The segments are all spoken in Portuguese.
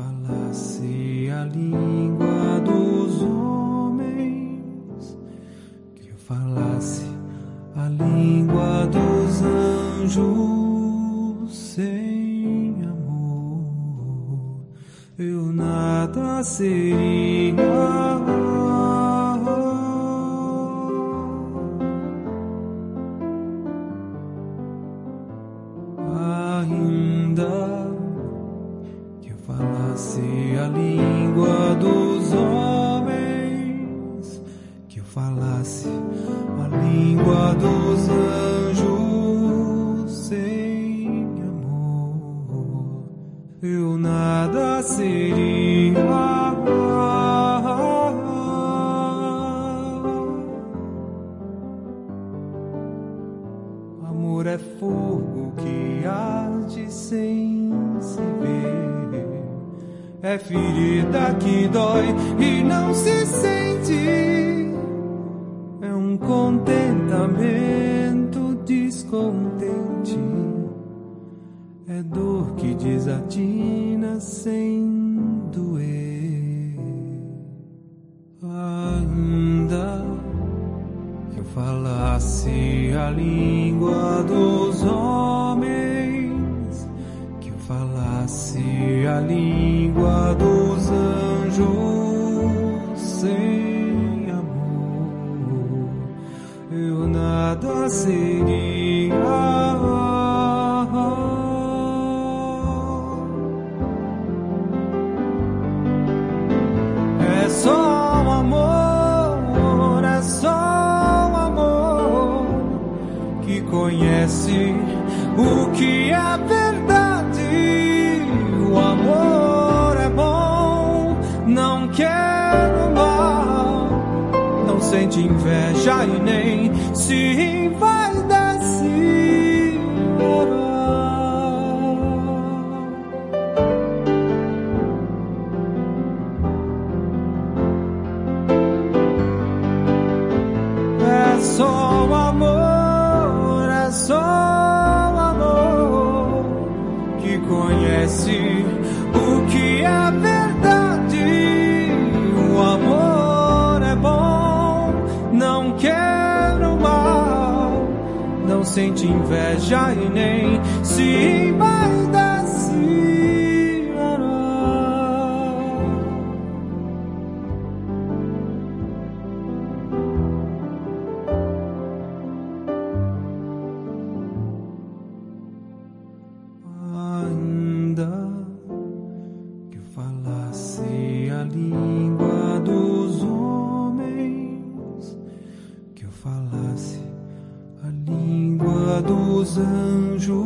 falasse a língua dos homens, que eu falasse a língua dos anjos sem amor, eu nada seria. Ainda se é a língua dos homens, que eu falasse a língua dos anjos sem amor, eu nada seria. Amor é fogo que arde sem se ver é ferida que dói e não se sente. É um contentamento descontente, é dor que desatina sem doer. Ainda que eu falasse a língua dos homens, que eu falasse a língua sem amor, eu nada seria. sente inveja e nem se envaidece. É só amor, é só amor que conhece quero mal. Não sente inveja e nem se embardaciará. Ainda que falasse a língua. língua dos anjos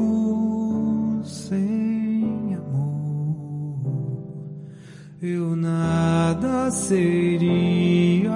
sem amor, eu nada seria.